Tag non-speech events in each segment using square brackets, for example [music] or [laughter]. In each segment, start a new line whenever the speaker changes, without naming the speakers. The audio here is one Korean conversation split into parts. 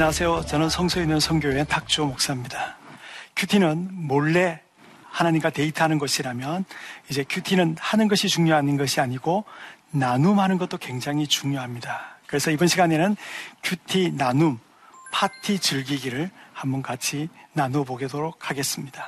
안녕하세요. 저는 성서에 있는 성교회 탁주호 목사입니다. 큐티는 몰래 하나님과 데이트하는 것이라면 이제 큐티는 하는 것이 중요한 것이 아니고 나눔하는 것도 굉장히 중요합니다. 그래서 이번 시간에는 큐티 나눔, 파티 즐기기를 한번 같이 나누어 보도록 하겠습니다.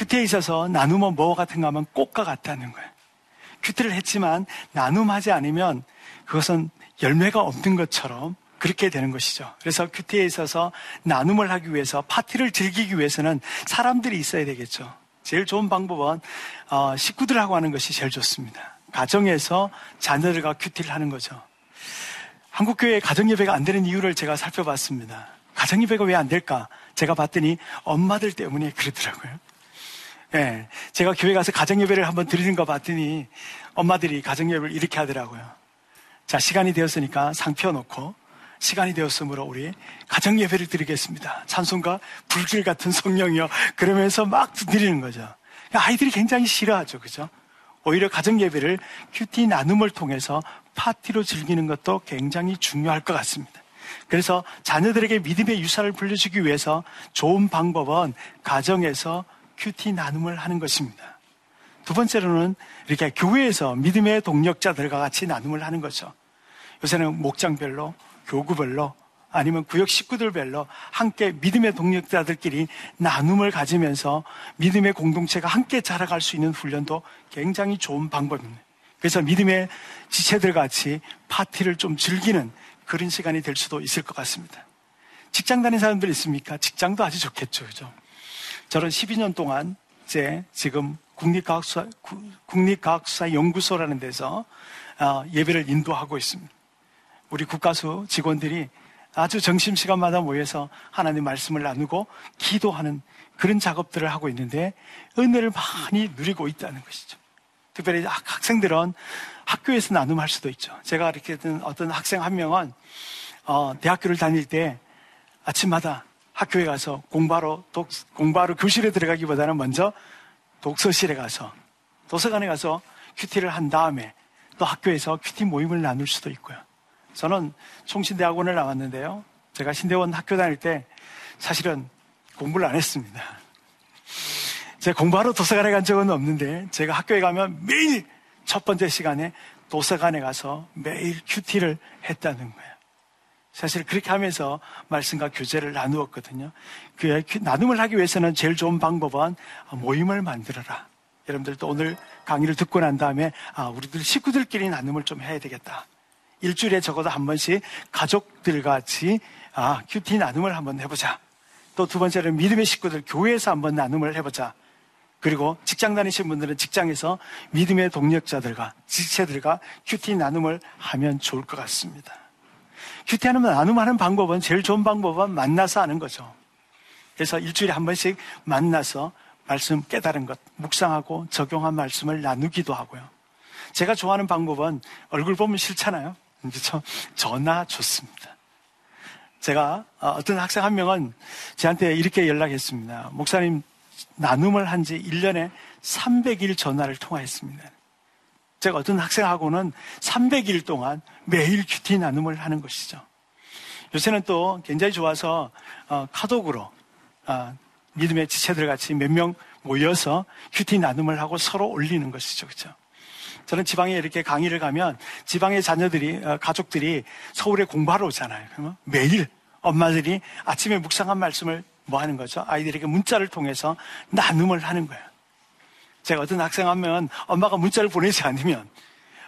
큐티에 있어서 나누면 뭐 같은가 하면 꽃과 같다는 거예요. 큐티를 했지만 나눔하지 않으면 그것은 열매가 없는 것처럼 그렇게 되는 것이죠. 그래서 큐티에 있어서 나눔을 하기 위해서 파티를 즐기기 위해서는 사람들이 있어야 되겠죠. 제일 좋은 방법은 어, 식구들하고 하는 것이 제일 좋습니다. 가정에서 자녀들과 큐티를 하는 거죠. 한국 교회 가정 예배가 안 되는 이유를 제가 살펴봤습니다. 가정 예배가 왜 안 될까? 제가 봤더니 엄마들 때문에 그러더라고요. 예, 제가 교회 가서 가정예배를 한번 드리는 거 봤더니 엄마들이 가정예배를 이렇게 하더라고요. 자, 시간이 되었으니까 상 펴놓고 시간이 되었으므로 우리 가정 예배를 드리겠습니다. 찬송가 불길 같은 성령이요. 그러면서 막 드리는 거죠. 아이들이 굉장히 싫어하죠. 그죠? 오히려 가정 예배를 큐티 나눔을 통해서 파티로 즐기는 것도 굉장히 중요할 것 같습니다. 그래서 자녀들에게 믿음의 유산을 불려주기 위해서 좋은 방법은 가정에서 큐티 나눔을 하는 것입니다. 두 번째로는 이렇게 교회에서 믿음의 동력자들과 같이 나눔을 하는 거죠. 요새는 목장별로, 교구별로, 아니면 구역 식구들별로 함께 믿음의 동력자들끼리 나눔을 가지면서 믿음의 공동체가 함께 자라갈 수 있는 훈련도 굉장히 좋은 방법입니다. 그래서 믿음의 지체들 같이 파티를 좀 즐기는 그런 시간이 될 수도 있을 것 같습니다. 직장 다니는 사람들 있습니까? 직장도 아주 좋겠죠. 그죠? 저는 12년 동안 이제 지금 국립과학수사, 국립과학수사 연구소라는 데서 어, 예배를 인도하고 있습니다. 우리 국가수 직원들이 아주 점심시간마다 모여서 하나님 말씀을 나누고 기도하는 그런 작업들을 하고 있는데 은혜를 많이 누리고 있다는 것이죠. 특별히 학생들은 학교에서 나눔할 수도 있죠. 제가 이렇게 어떤 학생 한 명은 어, 대학교를 다닐 때 아침마다 학교에 가서 공부하러, 독, 공부하러 교실에 들어가기보다는 먼저 독서실에 가서 도서관에 가서 큐티를 한 다음에 또 학교에서 큐티 모임을 나눌 수도 있고요. 저는 총신대학원을 나왔는데요. 제가 신대원 학교 다닐 때 사실은 공부를 안 했습니다. 제가 공부하러 도서관에 간 적은 없는데 제가 학교에 가면 매일 첫 번째 시간에 도서관에 가서 매일 큐티를 했다는 거예요. 사실 그렇게 하면서 말씀과 교제를 나누었거든요. 그 나눔을 하기 위해서는 제일 좋은 방법은 모임을 만들어라. 여러분들도 오늘 강의를 듣고 난 다음에 아, 우리들 식구들끼리 나눔을 좀 해야 되겠다. 일주일에 적어도 한 번씩 가족들 같이 아, 큐티 나눔을 한번 해보자. 또 두 번째는 믿음의 식구들 교회에서 한번 나눔을 해보자. 그리고 직장 다니신 분들은 직장에서 믿음의 동역자들과 지체들과 큐티 나눔을 하면 좋을 것 같습니다. 큐티하는 나눔하는 방법은 제일 좋은 방법은 만나서 하는 거죠. 그래서 일주일에 한 번씩 만나서 말씀 깨달은 것, 묵상하고 적용한 말씀을 나누기도 하고요. 제가 좋아하는 방법은 얼굴 보면 싫잖아요. 그렇죠? 전화 좋습니다. 제가 어, 어떤 학생 한 명은 저한테 이렇게 연락했습니다. 목사님 나눔을 한 지 1년에 300일 전화를 통화했습니다. 제가 어떤 학생하고는 300일 동안 매일 큐티 나눔을 하는 것이죠. 요새는 또 굉장히 좋아서 어, 카톡으로 어, 믿음의 지체들 같이 몇 명 모여서 큐티 나눔을 하고 서로 올리는 것이죠. 그렇죠? 저는 지방에 이렇게 강의를 가면 지방의 자녀들이 어, 가족들이 서울에 공부하러 오잖아요. 그러면 매일 엄마들이 아침에 묵상한 말씀을 뭐 하는 거죠? 아이들에게 문자를 통해서 나눔을 하는 거예요. 제가 어떤 학생 하면 엄마가 문자를 보내지 않으면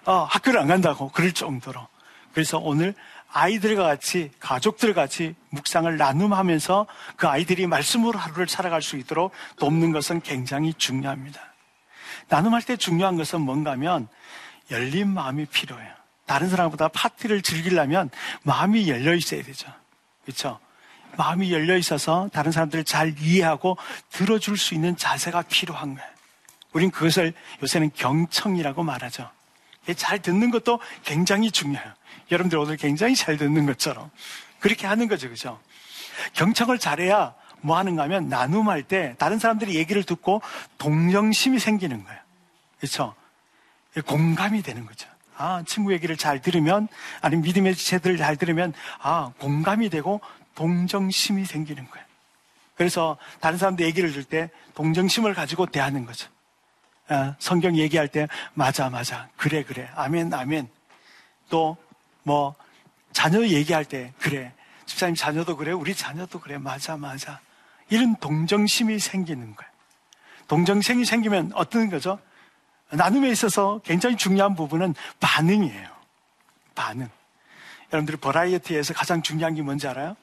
어, 학교를 안 간다고 그럴 정도로. 그래서 오늘 아이들과 같이 가족들 같이 묵상을 나눔하면서 그 아이들이 말씀으로 하루를 살아갈 수 있도록 돕는 것은 굉장히 중요합니다. 나눔할 때 중요한 것은 뭔가 하면 열린 마음이 필요해요. 다른 사람보다 파티를 즐기려면 마음이 열려 있어야 되죠. 그렇죠? 마음이 열려 있어서 다른 사람들을 잘 이해하고 들어줄 수 있는 자세가 필요한 거예요. 우린 그것을 요새는 경청이라고 말하죠. 잘 듣는 것도 굉장히 중요해요. 여러분들 오늘 굉장히 잘 듣는 것처럼 그렇게 하는 거죠, 그죠? 경청을 잘해야 뭐 하는가 하면 나눔할 때 다른 사람들이 얘기를 듣고 동정심이 생기는 거예요. 그렇죠? 공감이 되는 거죠. 아, 친구 얘기를 잘 들으면, 아니면 믿음의 지체들을 잘 들으면, 아, 공감이 되고 동정심이 생기는 거예요. 그래서 다른 사람들 얘기를 들때 동정심을 가지고 대하는 거죠. 아, 성경 얘기할 때, 맞아, 맞아. 그래, 그래. 아멘, 아멘. 또, 뭐, 자녀 얘기할 때, 그래. 집사님 자녀도 그래. 우리 자녀도 그래. 맞아, 맞아. 이런 동정심이 생기는 거예요. 동정심이 생기면 어떤 거죠? 나눔에 있어서 굉장히 중요한 부분은 반응이에요. 반응. 여러분들이 버라이어티에서 가장 중요한 게 뭔지 알아요?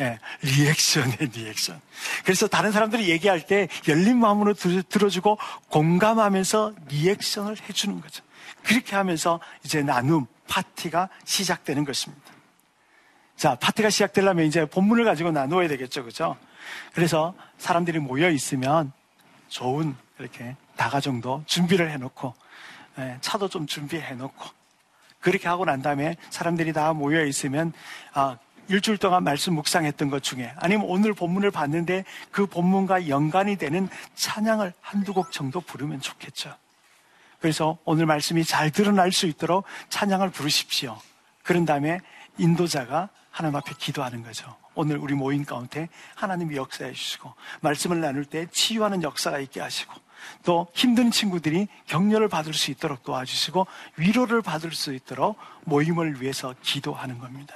예, 리액션의 리액션. 그래서 다른 사람들이 얘기할 때 열린 마음으로 들어주고 공감하면서 리액션을 해주는 거죠. 그렇게 하면서 이제 나눔, 파티가 시작되는 것입니다. 자, 파티가 시작되려면 이제 본문을 가지고 나누어야 되겠죠. 그죠? 그래서 사람들이 모여 있으면 좋은 이렇게 다가 정도 준비를 해놓고 예, 차도 좀 준비해 놓고 그렇게 하고 난 다음에 사람들이 다 모여 있으면 아, 일주일 동안 말씀 묵상했던 것 중에 아니면 오늘 본문을 봤는데 그 본문과 연관이 되는 찬양을 한두 곡 정도 부르면 좋겠죠. 그래서 오늘 말씀이 잘 드러날 수 있도록 찬양을 부르십시오. 그런 다음에 인도자가 하나님 앞에 기도하는 거죠. 오늘 우리 모임 가운데 하나님이 역사해 주시고 말씀을 나눌 때 치유하는 역사가 있게 하시고 또 힘든 친구들이 격려를 받을 수 있도록 도와주시고 위로를 받을 수 있도록 모임을 위해서 기도하는 겁니다.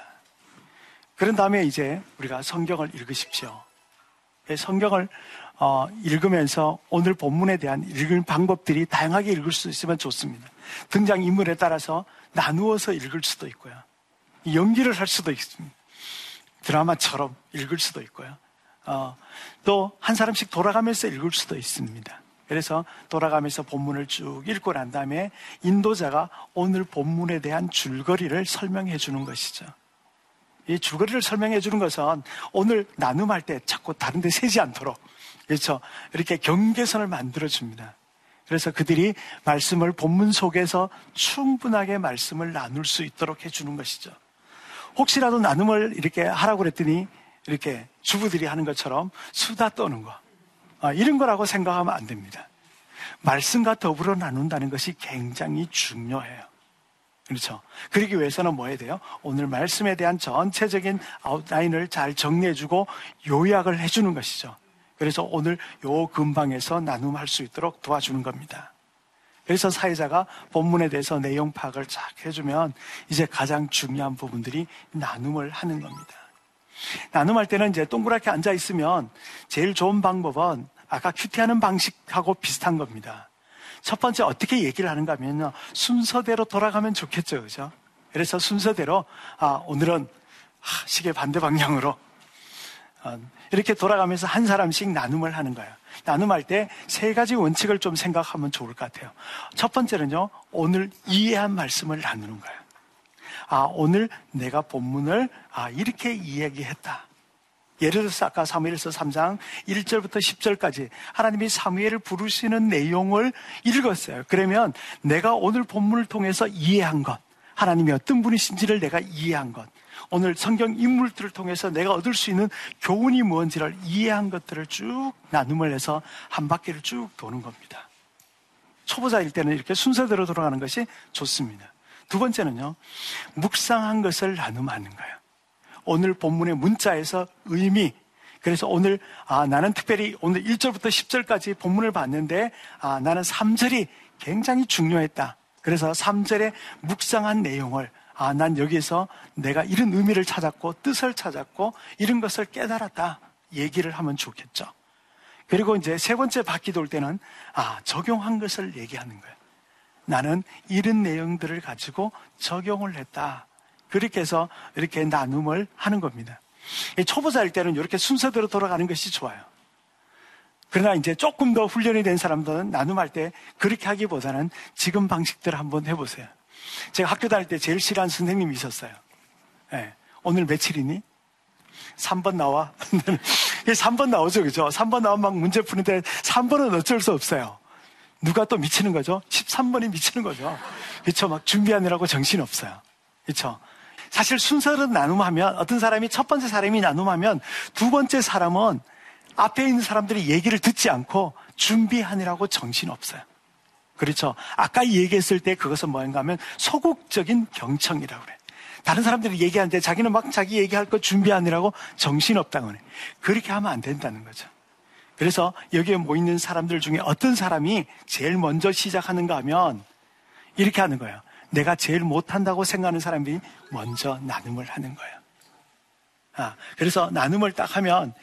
그런 다음에 이제 우리가 성경을 읽으십시오. 성경을 어, 읽으면서 오늘 본문에 대한 읽을 방법들이 다양하게 읽을 수 있으면 좋습니다. 등장 인물에 따라서 나누어서 읽을 수도 있고요. 연기를 할 수도 있습니다. 드라마처럼 읽을 수도 있고요. 어, 또 한 사람씩 돌아가면서 읽을 수도 있습니다. 그래서 돌아가면서 본문을 쭉 읽고 난 다음에 인도자가 오늘 본문에 대한 줄거리를 설명해 주는 것이죠. 이 줄거리를 설명해 주는 것은 오늘 나눔할 때 자꾸 다른 데 새지 않도록 그렇죠. 이렇게 경계선을 만들어 줍니다. 그래서 그들이 말씀을 본문 속에서 충분하게 말씀을 나눌 수 있도록 해주는 것이죠. 혹시라도 나눔을 이렇게 하라고 그랬더니 이렇게 주부들이 하는 것처럼 수다 떠는 거. 아, 이런 거라고 생각하면 안 됩니다. 말씀과 더불어 나눈다는 것이 굉장히 중요해요. 그렇죠. 그러기 위해서는 뭐 해야 돼요? 오늘 말씀에 대한 전체적인 아웃라인을 잘 정리해주고 요약을 해주는 것이죠. 그래서 오늘 요 근방에서 나눔할 수 있도록 도와주는 겁니다. 그래서 사회자가 본문에 대해서 내용 파악을 쫙 해주면 이제 가장 중요한 부분들이 나눔을 하는 겁니다. 나눔할 때는 이제 동그랗게 앉아 있으면 제일 좋은 방법은 아까 큐티하는 방식하고 비슷한 겁니다. 첫 번째 어떻게 얘기를 하는가 하면요. 순서대로 돌아가면 좋겠죠. 그죠? 그래서 순서대로, 아, 오늘은 시계 반대 방향으로 어, 이렇게 돌아가면서 한 사람씩 나눔을 하는 거예요. 나눔할 때 세 가지 원칙을 좀 생각하면 좋을 것 같아요. 첫 번째는요, 오늘 이해한 말씀을 나누는 거예요. 아, 오늘 내가 본문을 아, 이렇게 이야기했다. 예를 들어서 아까 사무엘서 3장 1절부터 10절까지 하나님이 사무엘을 부르시는 내용을 읽었어요. 그러면 내가 오늘 본문을 통해서 이해한 것, 하나님이 어떤 분이신지를 내가 이해한 것, 오늘 성경 인물들을 통해서 내가 얻을 수 있는 교훈이 무엇인지를 이해한 것들을 쭉 나눔을 해서 한 바퀴를 쭉 도는 겁니다. 초보자일 때는 이렇게 순서대로 돌아가는 것이 좋습니다. 두 번째는요, 묵상한 것을 나눔하는 거예요. 오늘 본문의 문자에서 의미, 그래서 오늘, 아, 나는 특별히 오늘 1절부터 10절까지 본문을 봤는데, 아, 나는 3절이 굉장히 중요했다. 그래서 3절에 묵상한 내용을 아, 난 여기서 내가 이런 의미를 찾았고 뜻을 찾았고 이런 것을 깨달았다. 얘기를 하면 좋겠죠. 그리고 이제 세 번째 바퀴 돌 때는 아, 적용한 것을 얘기하는 거예요. 나는 이런 내용들을 가지고 적용을 했다. 그렇게 해서 이렇게 나눔을 하는 겁니다. 초보자일 때는 이렇게 순서대로 돌아가는 것이 좋아요. 그러나 이제 조금 더 훈련이 된 사람들은 나눔할 때 그렇게 하기보다는 지금 방식대로 한번 해보세요. 제가 학교 다닐 때 제일 싫어하는 선생님이 있었어요. 네. 오늘 며칠이니? 3번 나와. [laughs] 3번 나오죠, 그죠? 3번 나오면 막 문제 푸는데 3번은 어쩔 수 없어요. 누가 또 미치는 거죠? 13번이 미치는 거죠. 그렇죠? 막 준비하느라고 정신 없어요. 그렇죠? 사실 순서를 나눔하면 어떤 사람이 첫 번째 사람이 나눔하면 두 번째 사람은 앞에 있는 사람들이 얘기를 듣지 않고 준비하느라고 정신 없어요. 그렇죠? 아까 얘기했을 때 그것은 뭐인가 하면 소극적인 경청이라고 그래. 다른 사람들이 얘기하는데 자기는 막 자기 얘기할 거 준비하느라고 정신없다고 그래. 그렇게 하면 안 된다는 거죠. 그래서 여기에 모이는 사람들 중에 어떤 사람이 제일 먼저 시작하는가 하면 이렇게 하는 거예요. 내가 제일 못한다고 생각하는 사람들이 먼저 나눔을 하는 거예요. 아, 그래서 나눔을 딱 하면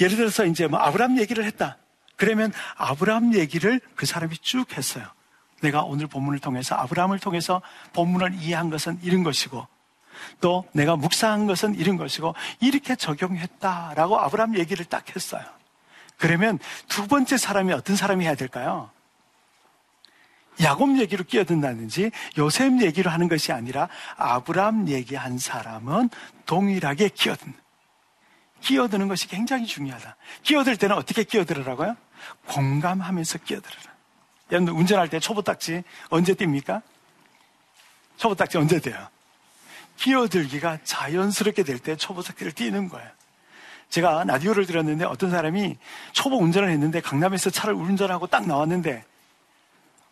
예를 들어서 이제 뭐 아브라함 얘기를 했다. 그러면 아브라함 얘기를 그 사람이 쭉 했어요. 내가 오늘 본문을 통해서 아브라함을 통해서 본문을 이해한 것은 이런 것이고 또 내가 묵상한 것은 이런 것이고 이렇게 적용했다라고 아브라함 얘기를 딱 했어요. 그러면 두 번째 사람이 어떤 사람이 해야 될까요? 야곱 얘기로 끼어든다든지 요셉 얘기로 하는 것이 아니라 아브라함 얘기한 사람은 동일하게 끼어든. 끼어드는 것이 굉장히 중요하다. 끼어들 때는 어떻게 끼어들으라고요? 공감하면서 끼어들어라. 여러분 운전할 때 초보 딱지 언제 띱니까? 초보 딱지 언제 돼요? 끼어들기가 자연스럽게 될 때 초보 딱지를 띄는 거예요. 제가 라디오를 들었는데 어떤 사람이 초보 운전을 했는데 강남에서 차를 운전하고 딱 나왔는데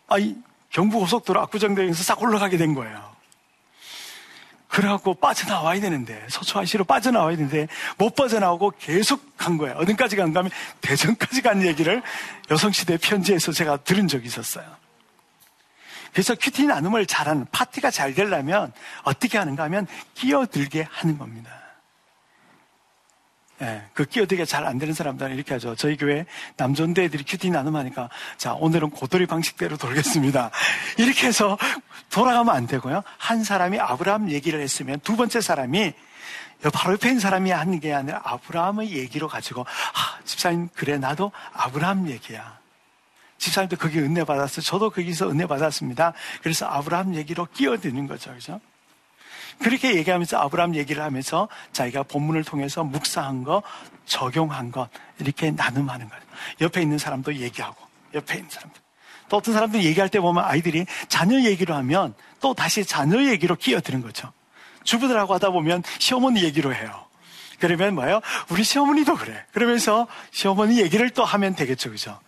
아 이 경부고속도로 압구정대에서 싹 올라가게 된 거예요. 그래갖고 빠져나와야 되는데 서초아시로 빠져나와야 되는데 못 빠져나오고 계속 간 거예요. 어딘까지 간가 하면 대전까지 간 얘기를 여성시대 편지에서 제가 들은 적이 있었어요. 그래서 QT 나눔을 잘하는 파티가 잘 되려면 어떻게 하는가 하면 끼어들게 하는 겁니다. 예, 그 끼어들기가 잘 안 되는 사람들은 이렇게 하죠. 저희 교회 남존대 애들이 QT 나눔하니까 자 오늘은 고도리 방식대로 돌겠습니다. [laughs] 이렇게 해서 돌아가면 안 되고요. 한 사람이 아브라함 얘기를 했으면 두 번째 사람이 바로 옆에 있는 사람이 하는 게 아니라 아브라함의 얘기로 가지고 아, 집사님 그래 나도 아브라함 얘기야. 집사님도 거기 은혜 받았어. 저도 거기서 은혜 받았습니다. 그래서 아브라함 얘기로 끼어드는 거죠. 그죠? 그렇게 얘기하면서 아브라함 얘기를 하면서 자기가 본문을 통해서 묵상한 거, 적용한 것, 이렇게 나눔하는 거예요. 옆에 있는 사람도 얘기하고, 옆에 있는 사람도. 또 어떤 사람들 얘기할 때 보면 아이들이 자녀 얘기로 하면 또 다시 자녀 얘기로 끼어드는 거죠. 주부들하고 하다 보면 시어머니 얘기로 해요. 그러면 뭐예요? 우리 시어머니도 그래. 그러면서 시어머니 얘기를 또 하면 되겠죠. 그죠?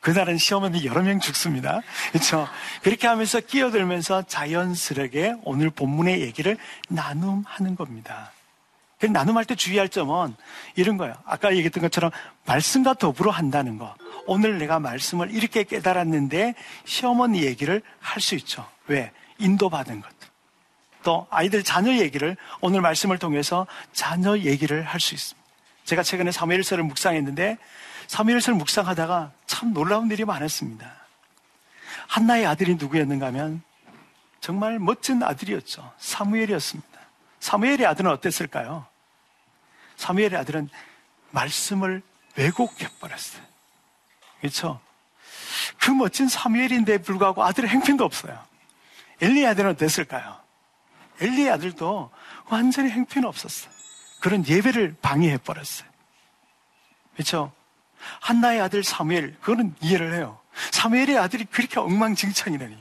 그날은 시어머니 여러 명 죽습니다. 그렇죠? 그렇게 하면서 끼어들면서 자연스럽게 오늘 본문의 얘기를 나눔하는 겁니다. 나눔할 때 주의할 점은 이런 거예요. 아까 얘기했던 것처럼 말씀과 더불어 한다는 거. 오늘 내가 말씀을 이렇게 깨달았는데 시어머니 얘기를 할 수 있죠. 왜? 인도받은 것. 또 아이들 자녀 얘기를 오늘 말씀을 통해서 자녀 얘기를 할 수 있습니다. 제가 최근에 사무엘서를 묵상했는데 사무엘서를 묵상하다가 참 놀라운 일이 많았습니다. 한나의 아들이 누구였는가 하면 정말 멋진 아들이었죠. 사무엘이었습니다. 사무엘의 아들은 어땠을까요? 사무엘의 아들은 말씀을 왜곡해버렸어요. 그렇죠? 그 멋진 사무엘인데 불구하고 아들의 행편도 없어요. 엘리의 아들은 어땠을까요? 엘리의 아들도 완전히 행편이 없었어요. 그런 예배를 방해해버렸어요. 그렇죠? 한나의 아들 사무엘, 그거는 이해를 해요. 사무엘의 아들이 그렇게 엉망진창이라니.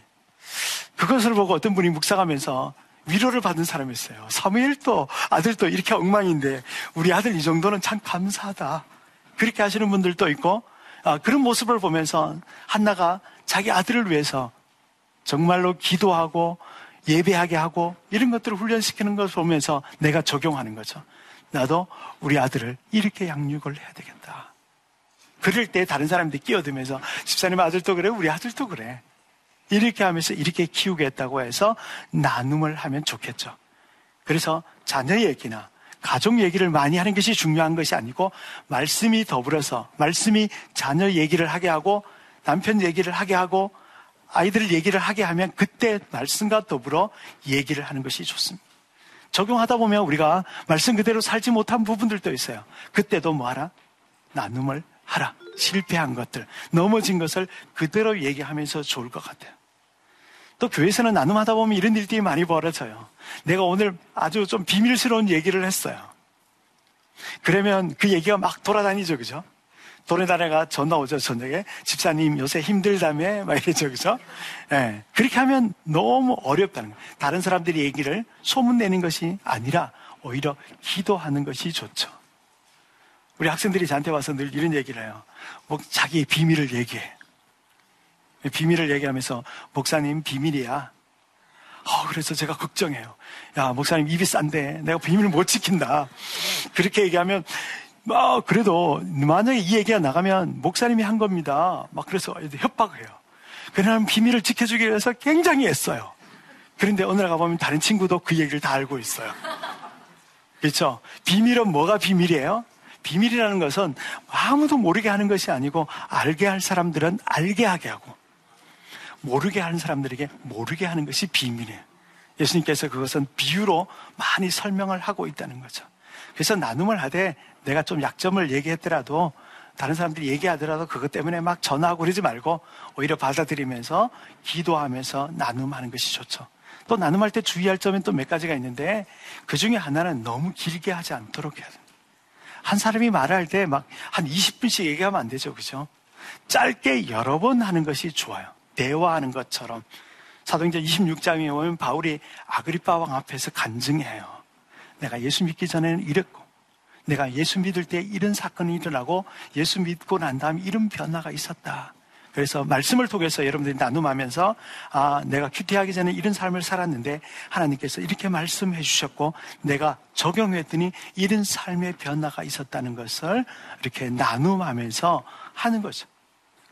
그것을 보고 어떤 분이 묵상하면서 위로를 받은 사람이 있어요. 사무엘도 아들도 이렇게 엉망인데 우리 아들 이 정도는 참 감사하다. 그렇게 하시는 분들도 있고 아, 그런 모습을 보면서 한나가 자기 아들을 위해서 정말로 기도하고 예배하게 하고 이런 것들을 훈련시키는 것을 보면서 내가 적용하는 거죠. 나도 우리 아들을 이렇게 양육을 해야 되겠다. 그럴 때 다른 사람들이 끼어들면서 집사님 아들도 그래, 우리 아들도 그래. 이렇게 하면서 이렇게 키우겠다고 해서 나눔을 하면 좋겠죠. 그래서 자녀 얘기나 가족 얘기를 많이 하는 것이 중요한 것이 아니고 말씀이 더불어서 말씀이 자녀 얘기를 하게 하고 남편 얘기를 하게 하고 아이들 얘기를 하게 하면 그때 말씀과 더불어 얘기를 하는 것이 좋습니다. 적용하다 보면 우리가 말씀 그대로 살지 못한 부분들도 있어요. 그때도 뭐 하라? 나눔을 하라. 실패한 것들, 넘어진 것을 그대로 얘기하면서 좋을 것 같아요. 또 교회에서는 나눔하다 보면 이런 일들이 많이 벌어져요. 내가 오늘 아주 좀 비밀스러운 얘기를 했어요. 그러면 그 얘기가 막 돌아다니죠, 그죠? 돌아다녀가 전화 오죠, 저녁에. 집사님 요새 힘들다며? 막 이러죠, 그죠? 예. 네. 그렇게 하면 너무 어렵다는 거예요. 다른 사람들이 얘기를 소문내는 것이 아니라 오히려 기도하는 것이 좋죠. 우리 학생들이 저한테 와서 늘 이런 얘기를 해요. 뭐 자기 비밀을 얘기해. 비밀을 얘기하면서 목사님 비밀이야. 어, 그래서 제가 걱정해요. 야, 목사님 입이 싼데 내가 비밀을 못 지킨다. 그렇게 얘기하면 뭐 그래도 만약에 이 얘기가 나가면 목사님이 한 겁니다. 막 그래서 협박을 해요. 그러나 비밀을 지켜주기 위해서 굉장히 애써요. 그런데 어느 날 가보면 다른 친구도 그 얘기를 다 알고 있어요. 그렇죠? 비밀은 뭐가 비밀이에요? 비밀이라는 것은 아무도 모르게 하는 것이 아니고 알게 할 사람들은 알게 하게 하고 모르게 하는 사람들에게 모르게 하는 것이 비밀이에요. 예수님께서 그것은 비유로 많이 설명을 하고 있다는 거죠. 그래서 나눔을 하되 내가 좀 약점을 얘기했더라도 다른 사람들이 얘기하더라도 그것 때문에 막 전화하고 그러지 말고 오히려 받아들이면서 기도하면서 나눔하는 것이 좋죠. 또 나눔할 때 주의할 점은 또 몇 가지가 있는데 그 중에 하나는 너무 길게 하지 않도록 해야 됩니다. 한 사람이 말할 때 막 한 20분씩 얘기하면 안 되죠. 그죠? 짧게 여러 번 하는 것이 좋아요. 대화하는 것처럼. 사도행전 26장에 보면 바울이 아그리파 왕 앞에서 간증해요. 내가 예수 믿기 전에는 이랬고, 내가 예수 믿을 때 이런 사건이 일어나고, 예수 믿고 난 다음에 이런 변화가 있었다. 그래서 말씀을 통해서 여러분들이 나눔하면서 아, 내가 큐티하기 전에 이런 삶을 살았는데 하나님께서 이렇게 말씀해 주셨고 내가 적용했더니 이런 삶의 변화가 있었다는 것을 이렇게 나눔하면서 하는 거죠.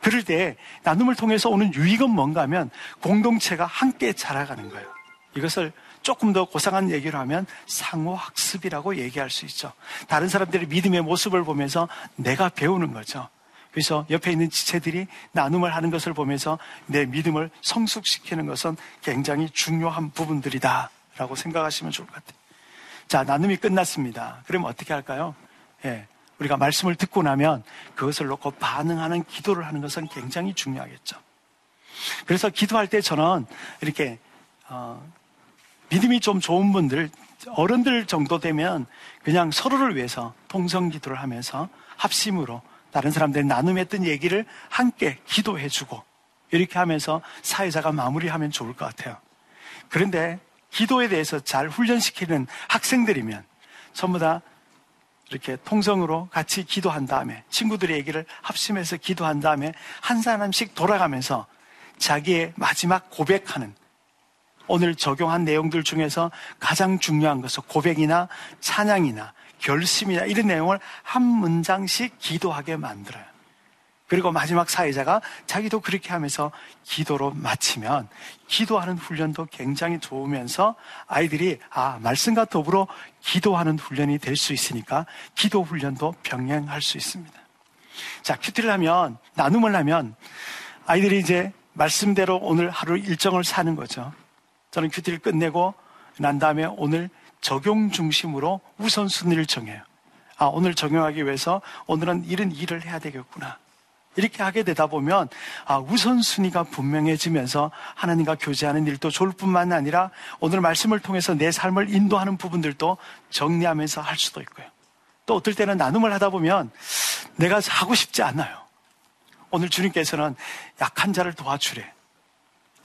그럴 때 나눔을 통해서 오는 유익은 뭔가 하면 공동체가 함께 자라가는 거예요. 이것을 조금 더 고상한 얘기를 하면 상호학습이라고 얘기할 수 있죠. 다른 사람들의 믿음의 모습을 보면서 내가 배우는 거죠. 그래서 옆에 있는 지체들이 나눔을 하는 것을 보면서 내 믿음을 성숙시키는 것은 굉장히 중요한 부분들이다. 라고 생각하시면 좋을 것 같아요. 자, 나눔이 끝났습니다. 그러면 어떻게 할까요? 예. 우리가 말씀을 듣고 나면 그것을 놓고 반응하는 기도를 하는 것은 굉장히 중요하겠죠. 그래서 기도할 때 저는 이렇게, 어, 믿음이 좀 좋은 분들, 어른들 정도 되면 그냥 서로를 위해서 통성 기도를 하면서 합심으로 다른 사람들이 나눔했던 얘기를 함께 기도해주고 이렇게 하면서 사회자가 마무리하면 좋을 것 같아요. 그런데 기도에 대해서 잘 훈련시키는 학생들이면 전부 다 이렇게 통성으로 같이 기도한 다음에 친구들의 얘기를 합심해서 기도한 다음에 한 사람씩 돌아가면서 자기의 마지막 고백하는 오늘 적용한 내용들 중에서 가장 중요한 것은 고백이나 찬양이나 결심이나 이런 내용을 한 문장씩 기도하게 만들어요. 그리고 마지막 사회자가 자기도 그렇게 하면서 기도로 마치면 기도하는 훈련도 굉장히 좋으면서 아이들이 아, 말씀과 더불어 기도하는 훈련이 될 수 있으니까 기도 훈련도 병행할 수 있습니다. 자, 큐티를 하면, 나눔을 하면 아이들이 이제 말씀대로 오늘 하루 일정을 사는 거죠. 저는 큐티를 끝내고 난 다음에 오늘 적용 중심으로 우선순위를 정해요. 아, 오늘 적용하기 위해서 오늘은 이런 일을 해야 되겠구나. 이렇게 하게 되다 보면 아, 우선순위가 분명해지면서 하나님과 교제하는 일도 좋을 뿐만 아니라 오늘 말씀을 통해서 내 삶을 인도하는 부분들도 정리하면서 할 수도 있고요. 또 어떨 때는 나눔을 하다 보면 내가 하고 싶지 않아요. 오늘 주님께서는 약한 자를 도와주래.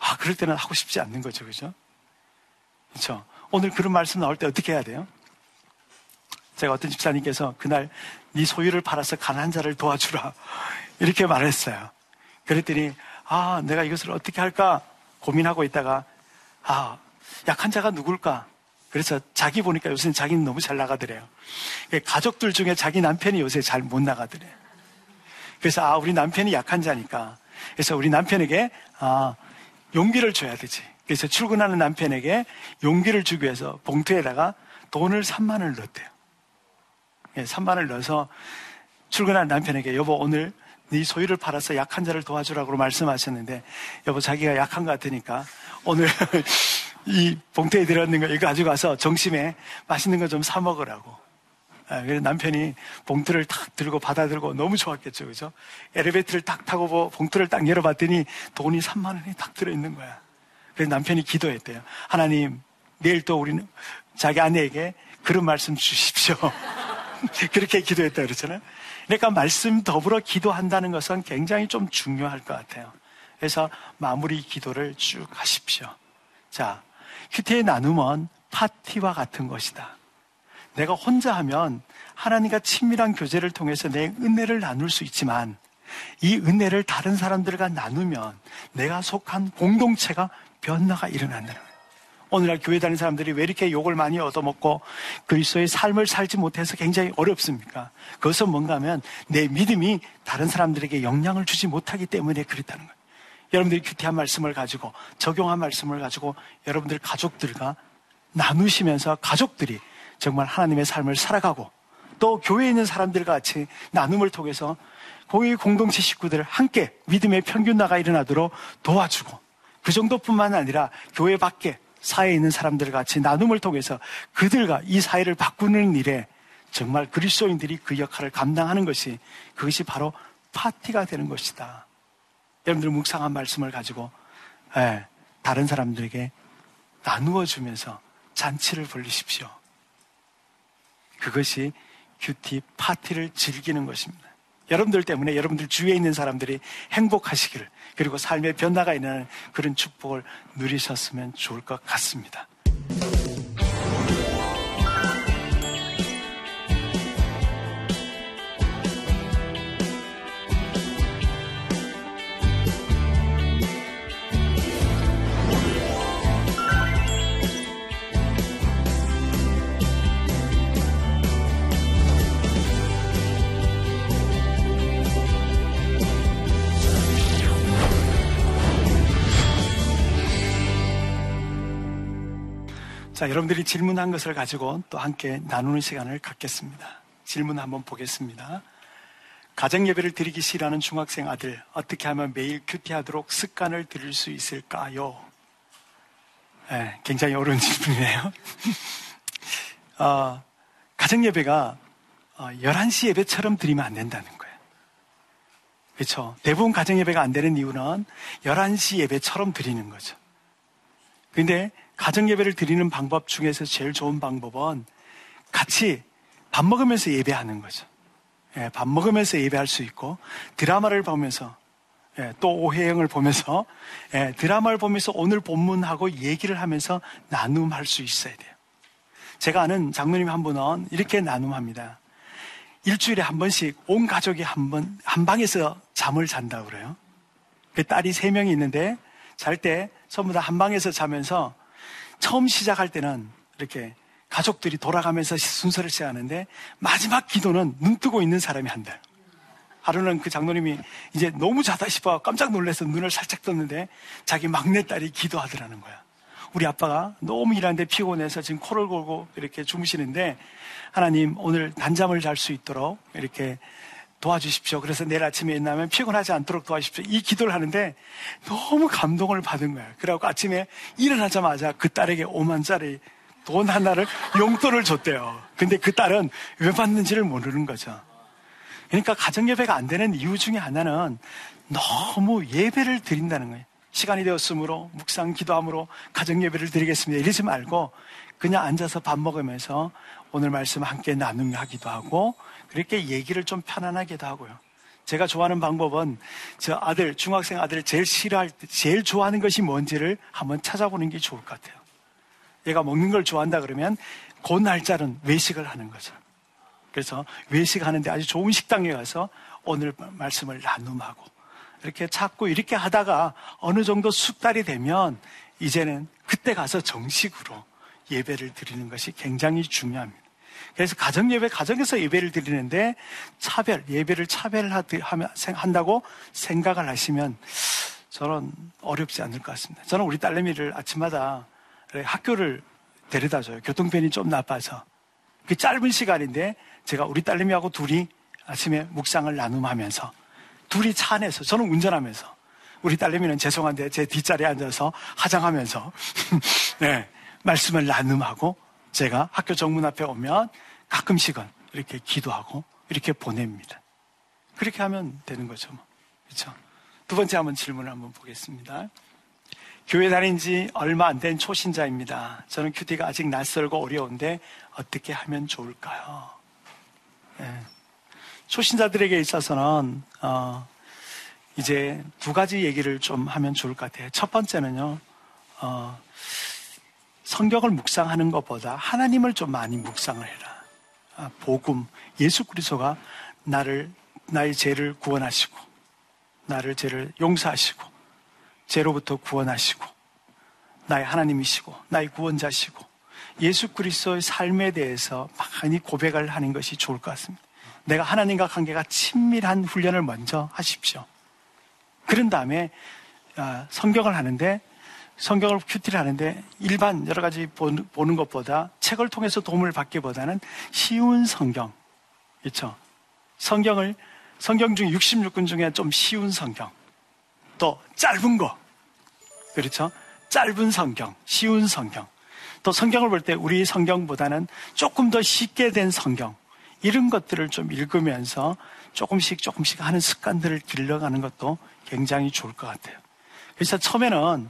아, 그럴 때는 하고 싶지 않는 거죠. 그죠? 그렇죠? 오늘 그런 말씀 나올 때 어떻게 해야 돼요? 제가 어떤 집사님께서 그날 네 소유를 팔아서 가난한 자를 도와주라 [laughs] 이렇게 말했어요. 그랬더니 아 내가 이것을 어떻게 할까 고민하고 있다가 아 약한 자가 누굴까? 그래서 자기 보니까 요새는 자기는 너무 잘 나가더래요. 가족들 중에 자기 남편이 요새 잘 못 나가더래. 그래서 아 우리 남편이 약한 자니까 그래서 우리 남편에게 아 용기를 줘야 되지. 그래서 출근하는 남편에게 용기를 주기 위해서 봉투에다가 돈을 3만 원을 넣었대요. 3만을 예, 넣어서 출근한 남편에게 여보 오늘 네 소유를 팔아서 약한 자를 도와주라고 말씀하셨는데 여보 자기가 약한 것 같으니까 오늘 [laughs] 이 봉투에 들어있는 거 이거 가지고 가서 점심에 맛있는 거 좀 사 먹으라고. 아, 그래서 남편이 봉투를 탁 들고 받아 들고 너무 좋았겠죠, 그죠? 엘리베이터를 딱 타고 봉투를 딱 열어봤더니 돈이 3만 원이 딱 들어있는 거야. 그래서 남편이 기도했대요. 하나님, 내일 또 우리는 자기 아내에게 그런 말씀 주십시오. [laughs] 그렇게 기도했다 그러잖아요. 그러니까 말씀 더불어 기도한다는 것은 굉장히 좀 중요할 것 같아요. 그래서 마무리 기도를 쭉 하십시오. 자, 큐티의 나눔은 파티와 같은 것이다. 내가 혼자 하면 하나님과 친밀한 교제를 통해서 내 은혜를 나눌 수 있지만 이 은혜를 다른 사람들과 나누면 내가 속한 공동체가 변화가 일어나는 거예요. 오늘날 교회 다니는 사람들이 왜 이렇게 욕을 많이 얻어먹고 그리스도의 삶을 살지 못해서 굉장히 어렵습니까? 그것은 뭔가 하면 내 믿음이 다른 사람들에게 영향을 주지 못하기 때문에 그렇다는 거예요. 여러분들이 큐티한 말씀을 가지고 적용한 말씀을 가지고 여러분들 가족들과 나누시면서 가족들이 정말 하나님의 삶을 살아가고 또 교회에 있는 사람들과 같이 나눔을 통해서 고위 공동체 식구들을 함께 믿음의 평균 나가 일어나도록 도와주고 그 정도뿐만 아니라 교회 밖에 사회에 있는 사람들 같이 나눔을 통해서 그들과 이 사회를 바꾸는 일에 정말 그리스도인들이 그 역할을 감당하는 것이 그것이 바로 파티가 되는 것이다. 여러분들 묵상한 말씀을 가지고 예, 다른 사람들에게 나누어 주면서 잔치를 벌리십시오. 그것이 큐티 파티를 즐기는 것입니다. 여러분들 때문에 여러분들 주위에 있는 사람들이 행복하시기를 그리고 삶의 변화가 있는 그런 축복을 누리셨으면 좋을 것 같습니다. 자, 여러분들이 질문한 것을 가지고 또 함께 나누는 시간을 갖겠습니다. 질문 한번 보겠습니다. 가정 예배를 드리기 싫어하는 중학생 아들, 어떻게 하면 매일 큐티하도록 습관을 들일 수 있을까요? 네, 굉장히 어려운 [laughs] 질문이네요. [laughs] 어, 가정 예배가 어, 11시 예배처럼 드리면 안 된다는 거예요. 그렇죠. 대부분 가정 예배가 안 되는 이유는 11시 예배처럼 드리는 거죠. 근데 가정 예배를 드리는 방법 중에서 제일 좋은 방법은 같이 밥 먹으면서 예배하는 거죠. 예, 밥 먹으면서 예배할 수 있고 드라마를 보면서 예, 또 오해영을 보면서 예, 드라마를 보면서 오늘 본문하고 얘기를 하면서 나눔할 수 있어야 돼요. 제가 아는 장로님 한 분은 이렇게 나눔합니다. 일주일에 한 번씩 온 가족이 한 번, 한 방에서 잠을 잔다 그래요. 그 딸이 세 명이 있는데 잘 때 전부 다 한 방에서 자면서 처음 시작할 때는 이렇게 가족들이 돌아가면서 순서를 시작하는데 마지막 기도는 눈 뜨고 있는 사람이 한다. 하루는 그 장로님이 이제 너무 자다 싶어 깜짝 놀라서 눈을 살짝 떴는데 자기 막내딸이 기도하더라는 거야. 우리 아빠가 너무 일하는데 피곤해서 지금 코를 골고 이렇게 주무시는데 하나님 오늘 단잠을 잘 수 있도록 이렇게 도와주십시오. 그래서 내일 아침에 일어나면 피곤하지 않도록 도와주십시오. 이 기도를 하는데 너무 감동을 받은 거예요. 그래갖고 아침에 일어나자마자 그 딸에게 5만짜리 돈 하나를 용돈을 줬대요. 근데 그 딸은 왜 받는지를 모르는 거죠. 그러니까 가정예배가 안 되는 이유 중에 하나는 너무 예배를 드린다는 거예요. 시간이 되었으므로 묵상 기도함으로 가정예배를 드리겠습니다. 이러지 말고 그냥 앉아서 밥 먹으면서 오늘 말씀 함께 나눔하기도 하고 그렇게 얘기를 좀 편안하게도 하고요. 제가 좋아하는 방법은 저 아들, 중학생 아들을 제일 싫어할 때, 제일 좋아하는 것이 뭔지를 한번 찾아보는 게 좋을 것 같아요. 얘가 먹는 걸 좋아한다 그러면 그 날짜는 외식을 하는 거죠. 그래서 외식하는데 아주 좋은 식당에 가서 오늘 말씀을 나눔하고 이렇게 찾고 이렇게 하다가 어느 정도 숙달이 되면 이제는 그때 가서 정식으로 예배를 드리는 것이 굉장히 중요합니다. 그래서 가정 예배 가정에서 예배를 드리는데 차별 예배를 차별한다고 생각을 하시면 저는 어렵지 않을 것 같습니다. 저는 우리 딸내미를 아침마다 학교를 데려다 줘요. 교통편이 좀 나빠서. 그 짧은 시간인데 제가 우리 딸내미하고 둘이 아침에 묵상을 나눔하면서 둘이 차 안에서 저는 운전하면서 우리 딸내미는 죄송한데 제 뒷자리에 앉아서 화장하면서 [laughs] 네, 말씀을 나눔하고 제가 학교 정문 앞에 오면 가끔씩은 이렇게 기도하고 이렇게 보냅니다. 그렇게 하면 되는 거죠. 뭐. 그렇죠? 두 번째 한번 질문을 한번 보겠습니다. 교회 다닌 지 얼마 안 된 초신자입니다. 저는 큐티가 아직 낯설고 어려운데 어떻게 하면 좋을까요? 네. 초신자들에게 있어서는 어, 이제 두 가지 얘기를 좀 하면 좋을 것 같아요. 첫 번째는요, 어, 성경을 묵상하는 것보다 하나님을 좀 많이 묵상을 해라. 아, 복음, 예수 그리스도가 나를 나의 죄를 구원하시고, 나를 죄를 용서하시고, 죄로부터 구원하시고, 나의 하나님이시고, 나의 구원자시고, 예수 그리스도의 삶에 대해서 많이 고백을 하는 것이 좋을 것 같습니다. 내가 하나님과 관계가 친밀한 훈련을 먼저 하십시오. 그런 다음에 아, 성경을 하는데 성경을 큐티를 하는데 일반 여러 가지 보는 것보다 책을 통해서 도움을 받기보다는 쉬운 성경 그렇죠? 성경을 성경 중 66권 중에 좀 쉬운 성경 또 짧은 거 그렇죠? 짧은 성경, 쉬운 성경 또 성경을 볼 때 우리 성경보다는 조금 더 쉽게 된 성경 이런 것들을 좀 읽으면서 조금씩 조금씩 하는 습관들을 길러가는 것도 굉장히 좋을 것 같아요. 그래서 처음에는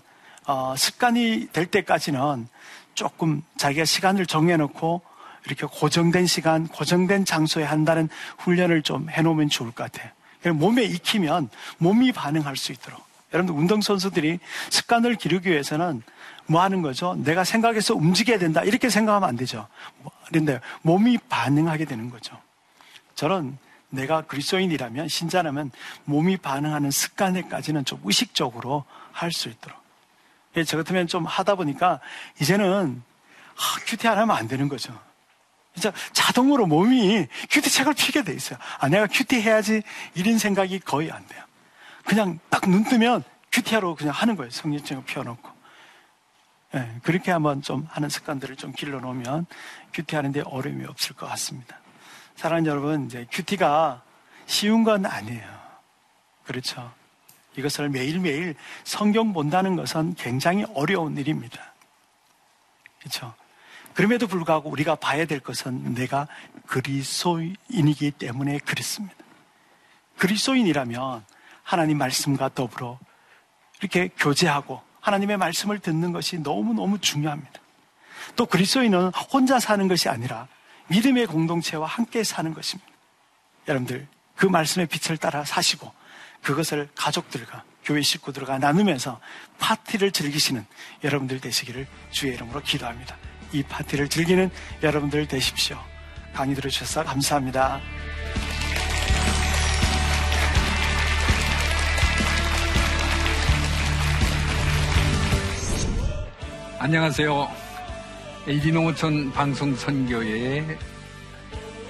어, 습관이 될 때까지는 조금 자기가 시간을 정해놓고 이렇게 고정된 시간, 고정된 장소에 한다는 훈련을 좀 해놓으면 좋을 것 같아요. 몸에 익히면 몸이 반응할 수 있도록. 여러분들 운동선수들이 습관을 기르기 위해서는 뭐 하는 거죠? 내가 생각해서 움직여야 된다. 이렇게 생각하면 안 되죠. 그런데 몸이 반응하게 되는 거죠. 저는 내가 그리스도인이라면 신자라면 몸이 반응하는 습관에까지는 좀 의식적으로 할 수 있도록. 예, 저 같으면 좀 하다 보니까 이제는 아, 큐티 안 하면 안 되는 거죠. 진짜 자동으로 몸이 QT 책을 피게 돼 있어요. 아, 내가 QT 해야지 이런 생각이 거의 안 돼요. 그냥 딱 눈 뜨면 QT하러 그냥 하는 거예요. 성령증을 피워놓고. 예, 그렇게 한번 좀 하는 습관들을 좀 길러 놓으면 QT 하는데 어려움이 없을 것 같습니다. 사랑하는 여러분, 이제 QT가 쉬운 건 아니에요. 그렇죠. 이것을 매일매일 성경 본다는 것은 굉장히 어려운 일입니다. 그렇죠. 그럼에도 불구하고 우리가 봐야 될 것은 내가 그리스도인이기 때문에 그렇습니다. 그리스도인이라면 하나님 말씀과 더불어 이렇게 교제하고 하나님의 말씀을 듣는 것이 너무너무 중요합니다. 또 그리스도인은 혼자 사는 것이 아니라 믿음의 공동체와 함께 사는 것입니다. 여러분들, 그 말씀의 빛을 따라 사시고 그것을 가족들과 교회 식구들과 나누면서 파티를 즐기시는 여러분들 되시기를 주의 이름으로 기도합니다. 이 파티를 즐기는 여러분들 되십시오. 강의 들어주셔서 감사합니다.
안녕하세요. 이기농어촌 방송 선교회의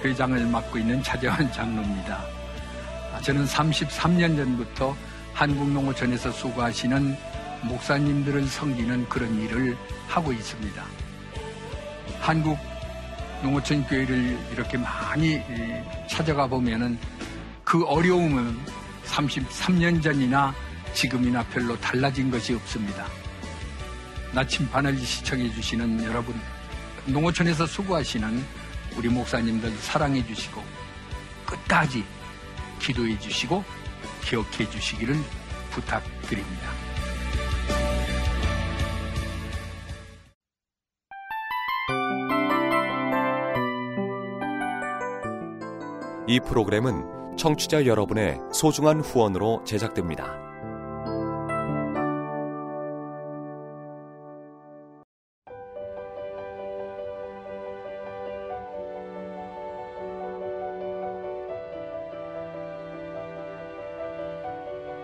회장을 맡고 있는 차재환 장로입니다. 저는 33년 전부터 한국농어촌에서 수고하시는 목사님들을 섬기는 그런 일을 하고 있습니다. 한국 농어촌 교회를 이렇게 많이 찾아가 보면은 그 어려움은 33년 전이나 지금이나 별로 달라진 것이 없습니다. 나침반을 시청해 주시는 여러분, 농어촌에서 수고하시는 우리 목사님들 사랑해 주시고 끝까지 기도해 주시고 기억해 주시기를 부탁드립니다.
이 프로그램은 청취자 여러분의 소중한 후원으로 제작됩니다.